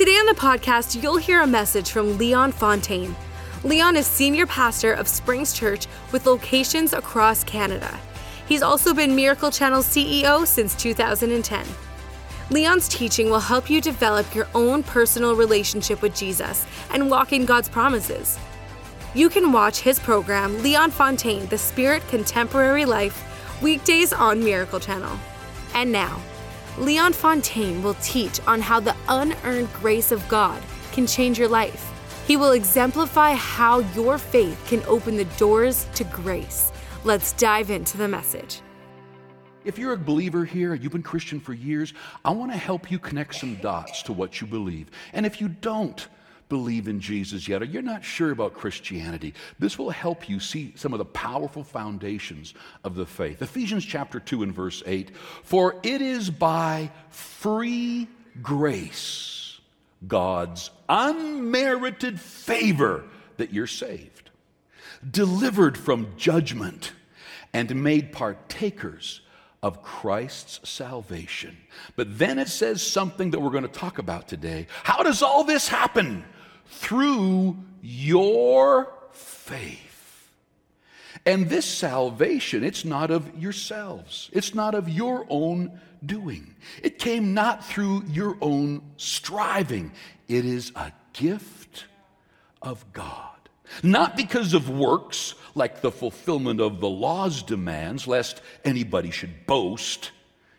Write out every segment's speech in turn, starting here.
Today on the podcast, you'll hear a message from Leon Fontaine. Leon is senior pastor of Springs Church with locations across Canada. He's also been Miracle Channel's CEO since 2010. Leon's teaching will help you develop your own personal relationship with Jesus and walk in God's promises. You can watch his program, Leon Fontaine The Spirit Contemporary Life, weekdays on Miracle Channel. And now, Leon Fontaine will teach on how the unearned grace of God can change your life. He will exemplify how your faith can open the doors to grace. Let's dive into the message. If you're a believer here, you've been Christian for years, I want to help you connect some dots to what you believe. And if you don't, believe in Jesus yet, or you're not sure about Christianity, this will help you see some of the powerful foundations of the faith. Ephesians chapter 2 and verse 8 For it is by free grace, God's unmerited favor, that you're saved, delivered from judgment, and made partakers of Christ's salvation. But then it says something that we're going to talk about today. How does all this happen? Through your faith. And this salvation, it's not of yourselves, it's not of your own doing. It came not through your own striving, it is a gift of God. Not because of works, like the fulfillment of the law's demands, lest anybody should boast.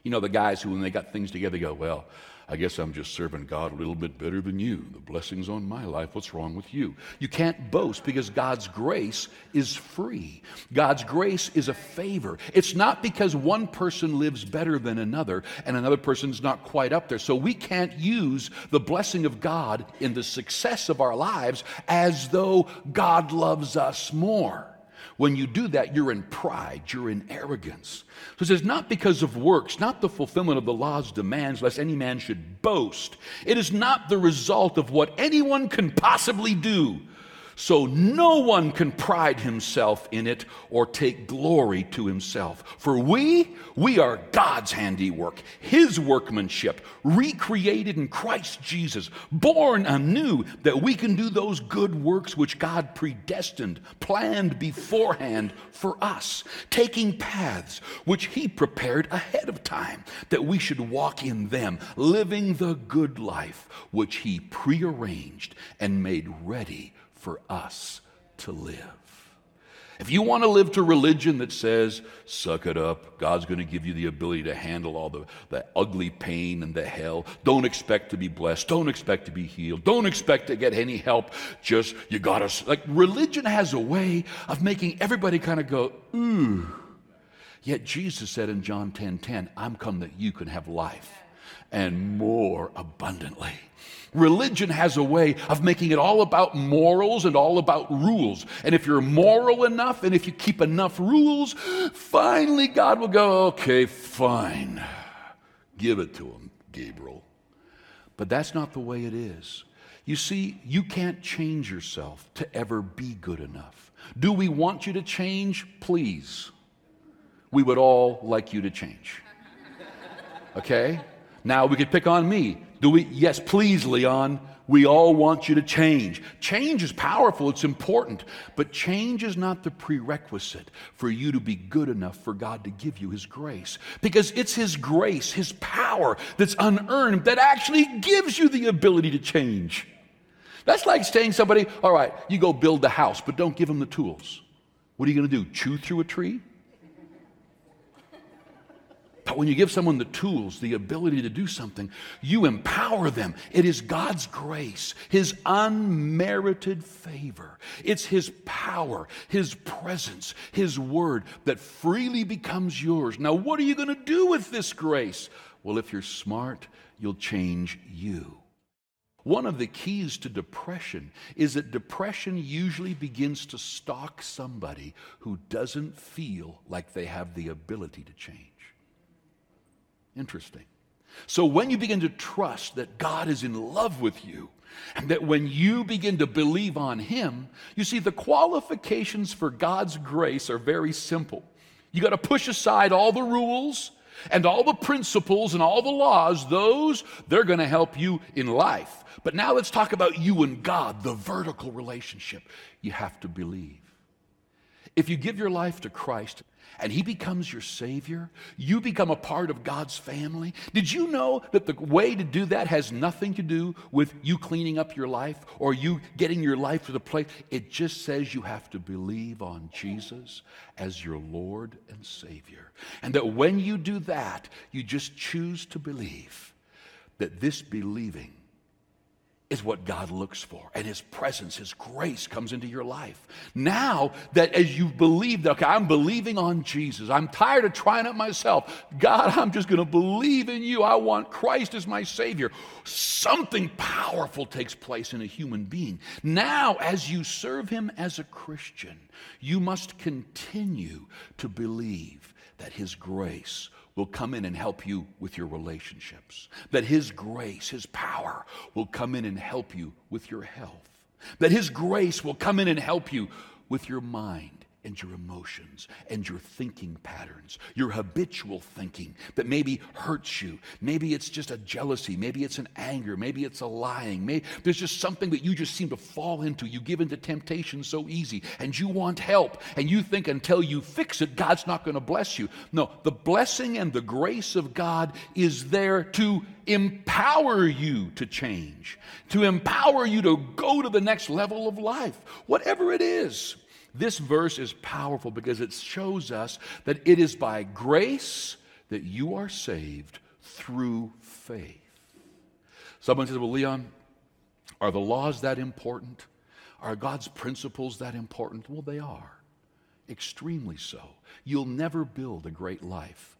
You know, the guys who, when they got things together, go, Well, I guess I'm just serving God a little bit better than you. The blessings on my life, what's wrong with you? You can't boast because God's grace is free. God's grace is a favor. It's not because one person lives better than another and another person's not quite up there. So we can't use the blessing of God in the success of our lives as though God loves us more. When you do that, you're in pride, you're in arrogance. So it says, not because of works, not the fulfillment of the law's demands, lest any man should boast. It is not the result of what anyone can possibly do so no one can pride himself in it or take glory to himself. For we, we are God's handiwork, his workmanship, recreated in Christ Jesus, born anew that we can do those good works which God predestined, planned beforehand for us, taking paths which he prepared ahead of time that we should walk in them, living the good life which he prearranged and made ready for us to live. If you want to live to religion that says, suck it up, God's going to give you the ability to handle all the, the ugly pain and the hell, don't expect to be blessed, don't expect to be healed, don't expect to get any help, just you got to. Like, religion has a way of making everybody kind of go, ooh. Yet Jesus said in John 10 10, I'm come that you can have life and more abundantly. Religion has a way of making it all about morals and all about rules. And if you're moral enough and if you keep enough rules, finally God will go, okay, fine. Give it to him, Gabriel. But that's not the way it is. You see, you can't change yourself to ever be good enough. Do we want you to change? Please. We would all like you to change. Okay? Now we could pick on me. Do we? Yes, please, Leon. We all want you to change. Change is powerful, it's important, but change is not the prerequisite for you to be good enough for God to give you His grace. Because it's His grace, His power that's unearned that actually gives you the ability to change. That's like saying somebody, all right, you go build the house, but don't give them the tools. What are you going to do? Chew through a tree? But when you give someone the tools, the ability to do something, you empower them. It is God's grace, His unmerited favor. It's His power, His presence, His word that freely becomes yours. Now, what are you going to do with this grace? Well, if you're smart, you'll change you. One of the keys to depression is that depression usually begins to stalk somebody who doesn't feel like they have the ability to change. Interesting. So when you begin to trust that God is in love with you, and that when you begin to believe on Him, you see, the qualifications for God's grace are very simple. You got to push aside all the rules and all the principles and all the laws, those, they're going to help you in life. But now let's talk about you and God, the vertical relationship. You have to believe. If you give your life to Christ, and He becomes your Savior, you become a part of God's family. Did you know that the way to do that has nothing to do with you cleaning up your life or you getting your life to the place? It just says you have to believe on Jesus as your Lord and Savior. And that when you do that, you just choose to believe that this believing is what God looks for. And His presence, His grace comes into your life. Now that as you believe, okay, I'm believing on Jesus, I'm tired of trying it myself. God, I'm just going to believe in you. I want Christ as my Savior. Something powerful takes place in a human being. Now, as you serve Him as a Christian, you must continue to believe that His grace will come in and help you with your relationships. That His grace, His power will come in and help you with your health. That His grace will come in and help you with your mind and your emotions and your thinking patterns, your habitual thinking that maybe hurts you. Maybe it's just a jealousy. Maybe it's an anger. Maybe it's a lying. Maybe there's just something that you just seem to fall into. You give into temptation so easy and you want help and you think until you fix it, God's not going to bless you. No, the blessing and the grace of God is there to empower you to change, to empower you to go to the next level of life, whatever it is. This verse is powerful because it shows us that it is by grace that you are saved through faith. Someone says, Well, Leon, are the laws that important? Are God's principles that important? Well, they are, extremely so. You'll never build a great life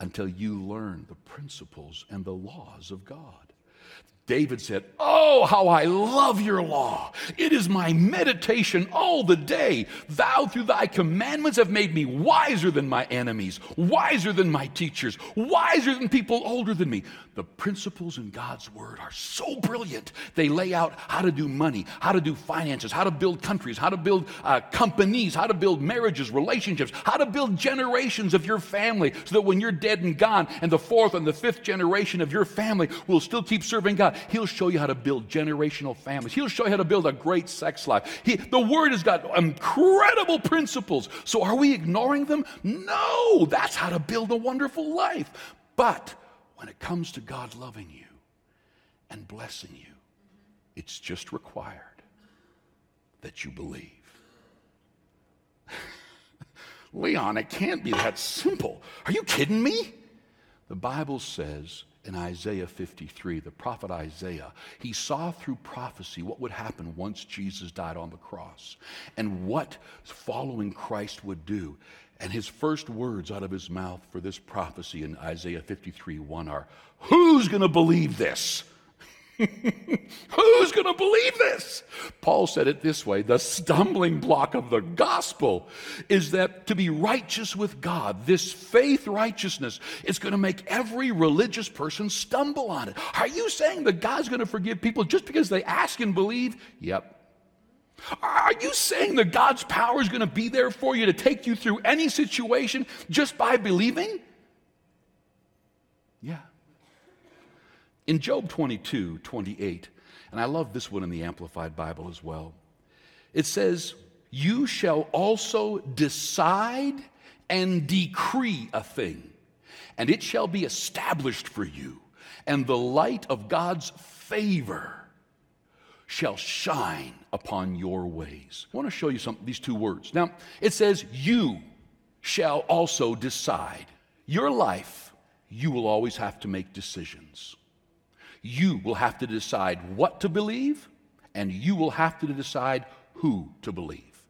until you learn the principles and the laws of God. David said, Oh, how I love your law. It is my meditation all the day. Thou, through thy commandments, have made me wiser than my enemies, wiser than my teachers, wiser than people older than me. The principles in God's word are so brilliant. They lay out how to do money, how to do finances, how to build countries, how to build uh, companies, how to build marriages, relationships, how to build generations of your family so that when you're dead and gone, and the fourth and the fifth generation of your family will still keep serving God He'll show you how to build generational families. He'll show you how to build a great sex life. He, the Word has got incredible principles. So are we ignoring them? No, that's how to build a wonderful life. But when it comes to God loving you and blessing you, it's just required that you believe. Leon, it can't be that simple. Are you kidding me? The Bible says in Isaiah 53, the prophet Isaiah, he saw through prophecy what would happen once Jesus died on the cross and what following Christ would do. And his first words out of his mouth for this prophecy in Isaiah 53 1 are, Who's going to believe this? Who's going to believe this? Paul said it this way the stumbling block of the gospel is that to be righteous with God, this faith righteousness, is going to make every religious person stumble on it. Are you saying that God's going to forgive people just because they ask and believe? Yep. Are you saying that God's power is going to be there for you to take you through any situation just by believing? Yeah. In Job 22, 28, and I love this one in the Amplified Bible as well, it says, You shall also decide and decree a thing, and it shall be established for you, and the light of God's favor shall shine upon your ways. I want to show you some these two words. Now, it says, You shall also decide. Your life, you will always have to make decisions. You will have to decide what to believe, and you will have to decide who to believe.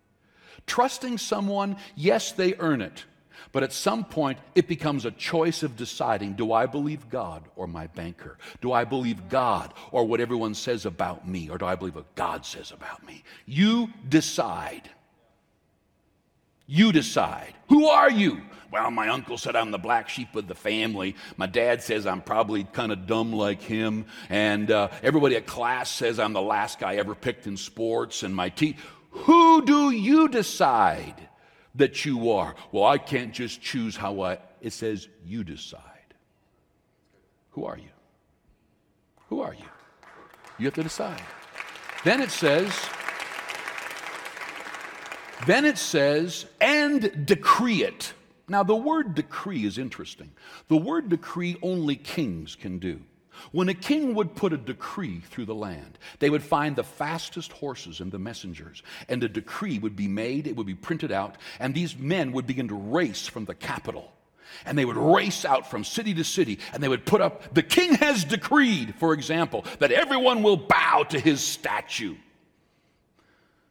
Trusting someone, yes, they earn it. But at some point, it becomes a choice of deciding do I believe God or my banker? Do I believe God or what everyone says about me? Or do I believe what God says about me? You decide. You decide. Who are you? Well, my uncle said I'm the black sheep of the family. My dad says I'm probably kind of dumb like him. And uh, everybody at class says I'm the last guy ever picked in sports. And my teeth. Who do you decide? that you are. Well, I can't just choose how I, it says you decide. Who are you? Who are you? You have to decide. Then it says, then it says, and decree it. Now, the word decree is interesting. The word decree only kings can do. When a king would put a decree through the land, they would find the fastest horses and the messengers, and a decree would be made, it would be printed out, and these men would begin to race from the capital. And they would race out from city to city, and they would put up, the king has decreed, for example, that everyone will bow to his statue.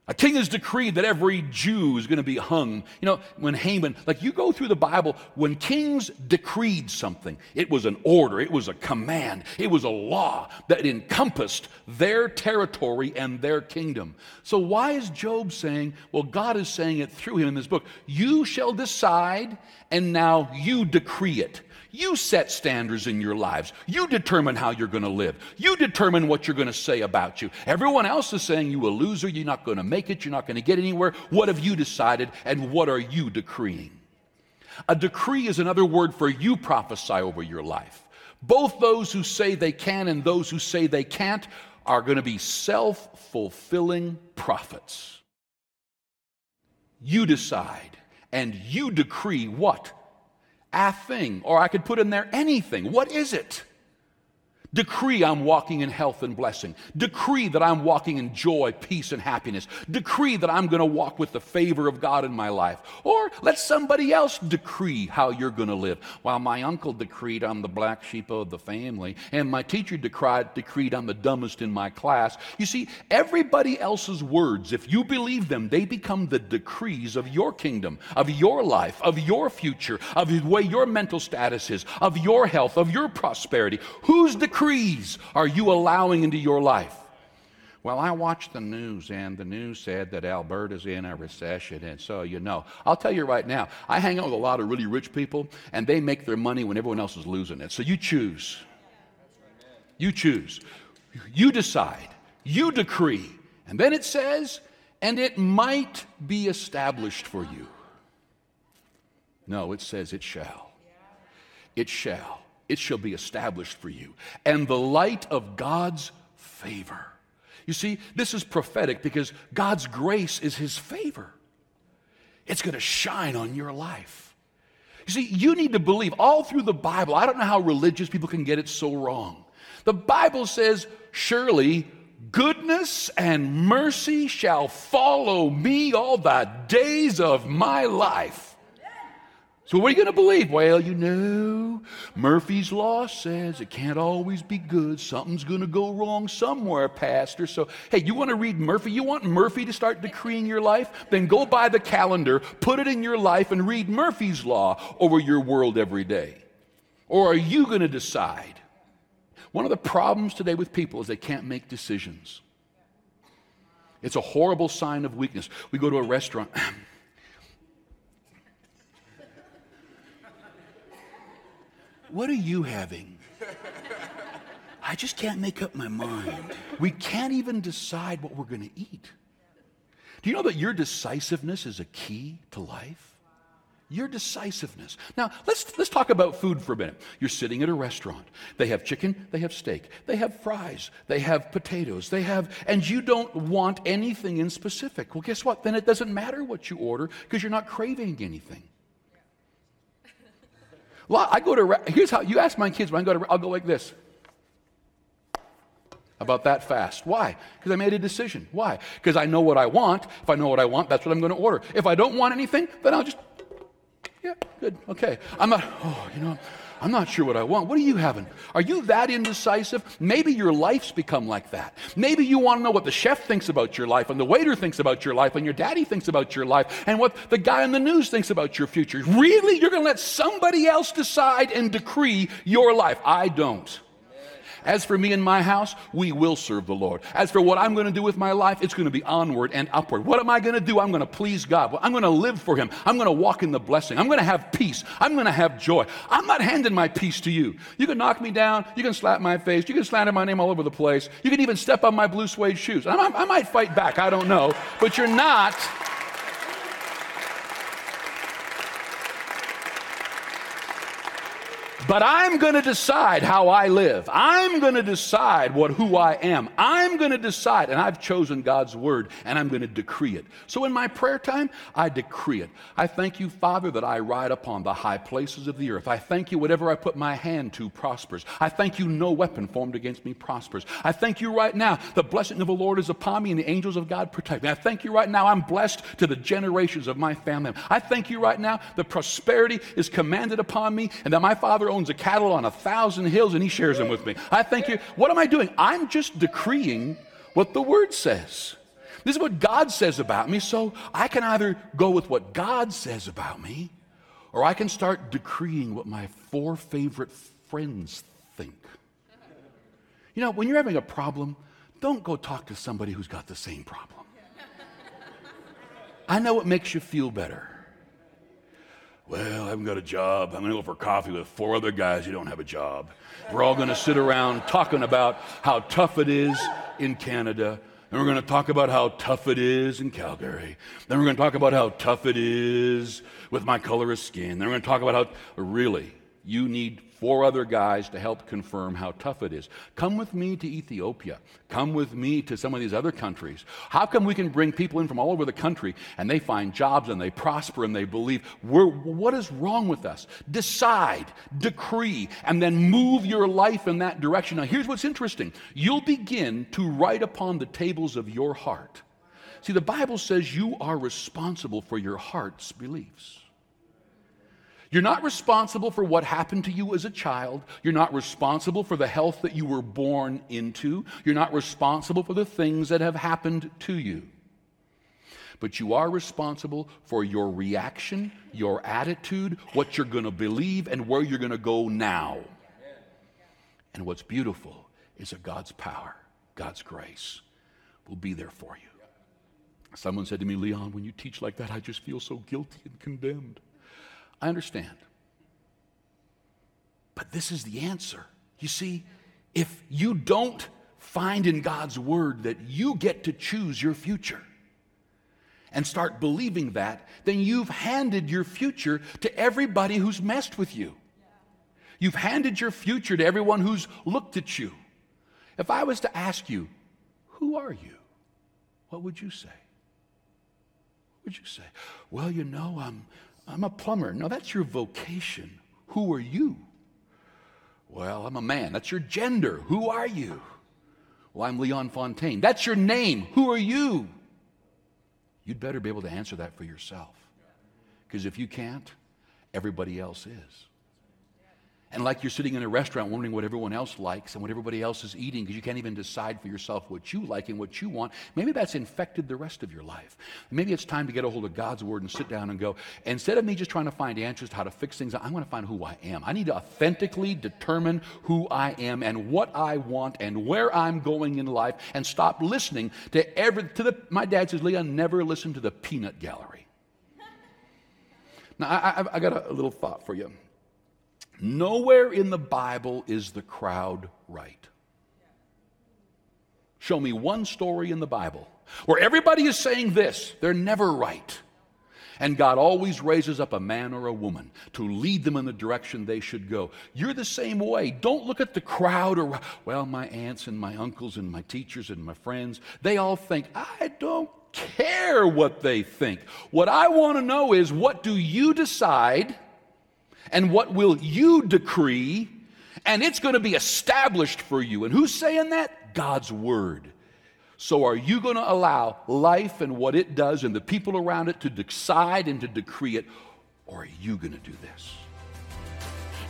A king has decreed that every Jew is going to be hung. You know, when Haman, like you go through the Bible, when kings decreed something, it was an order, it was a command, it was a law that encompassed their territory and their kingdom. So, why is Job saying, well, God is saying it through him in this book, you shall decide, and now you decree it. You set standards in your lives. You determine how you're going to live. You determine what you're going to say about you. Everyone else is saying you a loser, you're not going to make it, you're not going to get anywhere. What have you decided and what are you decreeing? A decree is another word for you prophesy over your life. Both those who say they can and those who say they can't are going to be self fulfilling prophets. You decide and you decree what? A thing, or I could put in there anything. What is it? Decree I'm walking in health and blessing. Decree that I'm walking in joy, peace, and happiness. Decree that I'm going to walk with the favor of God in my life. Or let somebody else decree how you're going to live. While my uncle decreed I'm the black sheep of the family, and my teacher decried, decreed I'm the dumbest in my class. You see, everybody else's words, if you believe them, they become the decrees of your kingdom, of your life, of your future, of the way your mental status is, of your health, of your prosperity. Whose decree? Decrees are you allowing into your life? Well, I watched the news, and the news said that Alberta's in a recession, and so you know. I'll tell you right now, I hang out with a lot of really rich people, and they make their money when everyone else is losing it. So you choose. You choose. You decide. You decree. And then it says, and it might be established for you. No, it says it shall. It shall it shall be established for you. And the light of God's favor. You see, this is prophetic because God's grace is His favor. It's going to shine on your life. You see, you need to believe all through the Bible. I don't know how religious people can get it so wrong. The Bible says, Surely goodness and mercy shall follow me all the days of my life. So, what are you going to believe? Well, you know, Murphy's Law says it can't always be good. Something's going to go wrong somewhere, Pastor. So, hey, you want to read Murphy? You want Murphy to start decreeing your life? Then go buy the calendar, put it in your life, and read Murphy's Law over your world every day. Or are you going to decide? One of the problems today with people is they can't make decisions. It's a horrible sign of weakness. We go to a restaurant. What are you having? I just can't make up my mind. We can't even decide what we're going to eat. Do you know that your decisiveness is a key to life? Your decisiveness. Now, let's, let's talk about food for a minute. You're sitting at a restaurant. They have chicken, they have steak, they have fries, they have potatoes, they have, and you don't want anything in specific. Well, guess what? Then it doesn't matter what you order because you're not craving anything. Well, I go to, here's how, you ask my kids when I go to, I'll go like this. About that fast. Why? Because I made a decision. Why? Because I know what I want. If I know what I want, that's what I'm going to order. If I don't want anything, then I'll just, yeah, good, okay. I'm not, oh, you know, I'm not sure what I want. What are you having? Are you that indecisive? Maybe your life's become like that. Maybe you want to know what the chef thinks about your life, and the waiter thinks about your life, and your daddy thinks about your life, and what the guy on the news thinks about your future. Really? You're going to let somebody else decide and decree your life? I don't. As for me and my house, we will serve the Lord. As for what I'm going to do with my life, it's going to be onward and upward. What am I going to do? I'm going to please God. Well, I'm going to live for Him. I'm going to walk in the blessing. I'm going to have peace. I'm going to have joy. I'm not handing my peace to you. You can knock me down. You can slap my face. You can slander my name all over the place. You can even step on my blue suede shoes. I, I might fight back. I don't know. But you're not But I'm going to decide how I live. I'm going to decide what who I am. I'm going to decide and I've chosen God's word and I'm going to decree it. So in my prayer time, I decree it. I thank you, Father, that I ride upon the high places of the earth. I thank you whatever I put my hand to prospers. I thank you no weapon formed against me prospers. I thank you right now the blessing of the Lord is upon me and the angels of God protect me. I thank you right now I'm blessed to the generations of my family. I thank you right now the prosperity is commanded upon me and that my Father owns a cattle on a thousand hills and he shares them with me. I thank you. What am I doing? I'm just decreeing what the word says. This is what God says about me. So I can either go with what God says about me, or I can start decreeing what my four favorite friends think. You know, when you're having a problem, don't go talk to somebody who's got the same problem. I know it makes you feel better. Well, I haven't got a job. I'm going to go for coffee with four other guys who don't have a job. We're all going to sit around talking about how tough it is in Canada. Then we're going to talk about how tough it is in Calgary. Then we're going to talk about how tough it is with my color of skin. Then we're going to talk about how, really, you need four other guys to help confirm how tough it is. Come with me to Ethiopia. Come with me to some of these other countries. How come we can bring people in from all over the country and they find jobs and they prosper and they believe? We're, what is wrong with us? Decide, decree, and then move your life in that direction. Now, here's what's interesting you'll begin to write upon the tables of your heart. See, the Bible says you are responsible for your heart's beliefs. You're not responsible for what happened to you as a child. You're not responsible for the health that you were born into. You're not responsible for the things that have happened to you. But you are responsible for your reaction, your attitude, what you're going to believe, and where you're going to go now. And what's beautiful is that God's power, God's grace will be there for you. Someone said to me, Leon, when you teach like that, I just feel so guilty and condemned. I understand. But this is the answer. You see, if you don't find in God's word that you get to choose your future and start believing that, then you've handed your future to everybody who's messed with you. You've handed your future to everyone who's looked at you. If I was to ask you, who are you? What would you say? What would you say? Well, you know, I'm, I'm a plumber. No, that's your vocation. Who are you? Well, I'm a man. That's your gender. Who are you? Well, I'm Leon Fontaine. That's your name. Who are you? You'd better be able to answer that for yourself. Because if you can't, everybody else is. And like you're sitting in a restaurant wondering what everyone else likes and what everybody else is eating because you can't even decide for yourself what you like and what you want, maybe that's infected the rest of your life. Maybe it's time to get a hold of God's word and sit down and go, instead of me just trying to find answers to how to fix things, I want to find who I am. I need to authentically determine who I am and what I want and where I'm going in life and stop listening to every, to the, my dad says, Leon, never listen to the peanut gallery. Now, I, I, I got a, a little thought for you. Nowhere in the Bible is the crowd right. Show me one story in the Bible where everybody is saying this, they're never right. And God always raises up a man or a woman to lead them in the direction they should go. You're the same way. Don't look at the crowd or, well, my aunts and my uncles and my teachers and my friends, they all think, I don't care what they think. What I want to know is, what do you decide? And what will you decree, and it's going to be established for you. And who's saying that? God's word. So, are you going to allow life and what it does and the people around it to decide and to decree it, or are you going to do this?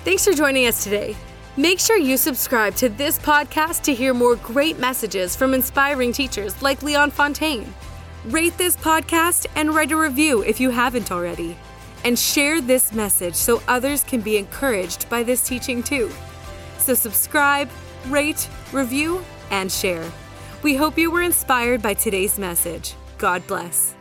Thanks for joining us today. Make sure you subscribe to this podcast to hear more great messages from inspiring teachers like Leon Fontaine. Rate this podcast and write a review if you haven't already. And share this message so others can be encouraged by this teaching too. So, subscribe, rate, review, and share. We hope you were inspired by today's message. God bless.